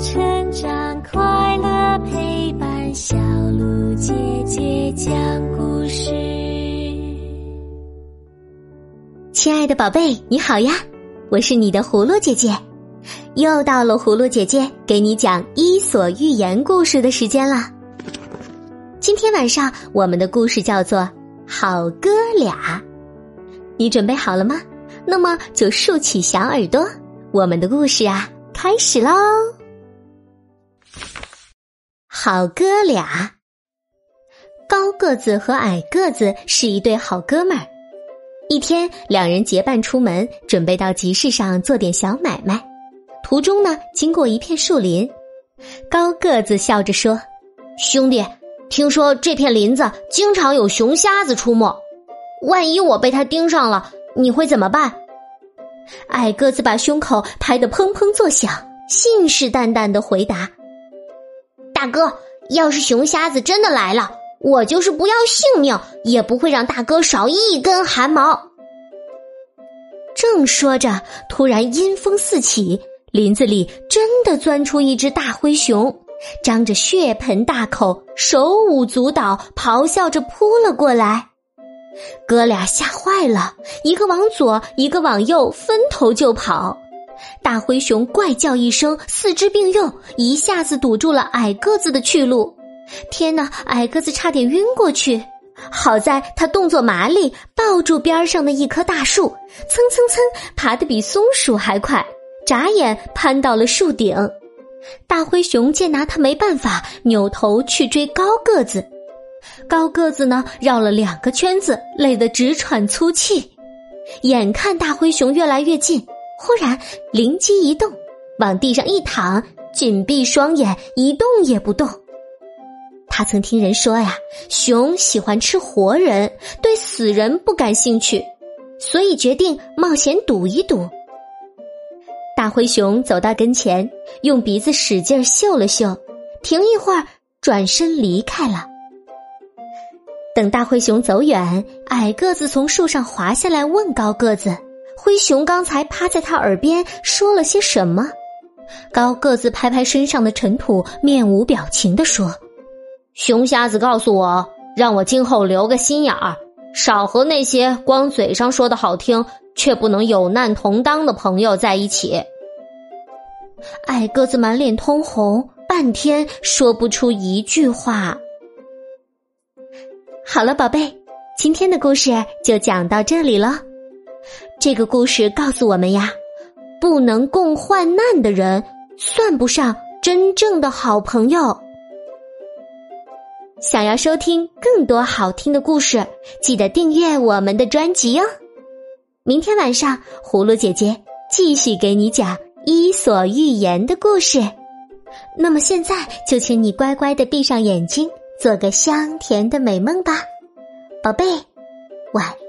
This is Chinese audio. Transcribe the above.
成长，快乐陪伴，小鹿姐姐讲故事。亲爱的宝贝，你好呀，我是你的葫芦姐姐，又到了葫芦姐姐给你讲《伊索寓言》故事的时间了。今天晚上我们的故事叫做《好哥俩》，你准备好了吗？那么就竖起小耳朵，我们的故事啊！开始喽！好哥俩，高个子和矮个子是一对好哥们儿。一天，两人结伴出门，准备到集市上做点小买卖。途中呢，经过一片树林，高个子笑着说：“兄弟，听说这片林子经常有熊瞎子出没，万一我被他盯上了，你会怎么办？”矮个子把胸口拍得砰砰作响，信誓旦旦的回答：“大哥，要是熊瞎子真的来了，我就是不要性命，也不会让大哥少一根汗毛。”正说着，突然阴风四起，林子里真的钻出一只大灰熊，张着血盆大口，手舞足蹈，咆哮着扑了过来。哥俩吓坏了，一个往左，一个往右，分头就跑。大灰熊怪叫一声，四肢并用，一下子堵住了矮个子的去路。天哪，矮个子差点晕过去。好在他动作麻利，抱住边上的一棵大树，蹭蹭蹭，爬得比松鼠还快，眨眼攀到了树顶。大灰熊见拿他没办法，扭头去追高个子。高个子呢，绕了两个圈子，累得直喘粗气。眼看大灰熊越来越近，忽然灵机一动，往地上一躺，紧闭双眼，一动也不动。他曾听人说呀，熊喜欢吃活人，对死人不感兴趣，所以决定冒险赌一赌。大灰熊走到跟前，用鼻子使劲嗅了嗅，停一会儿，转身离开了。等大灰熊走远，矮个子从树上滑下来，问高个子：“灰熊刚才趴在他耳边说了些什么？”高个子拍拍身上的尘土，面无表情地说：“熊瞎子告诉我，让我今后留个心眼儿，少和那些光嘴上说的好听，却不能有难同当的朋友在一起。”矮个子满脸通红，半天说不出一句话。好了，宝贝，今天的故事就讲到这里了。这个故事告诉我们呀，不能共患难的人，算不上真正的好朋友。想要收听更多好听的故事，记得订阅我们的专辑哦。明天晚上，葫芦姐姐继续给你讲《伊索寓言》的故事。那么现在，就请你乖乖的闭上眼睛。做个香甜的美梦吧，宝贝，晚安。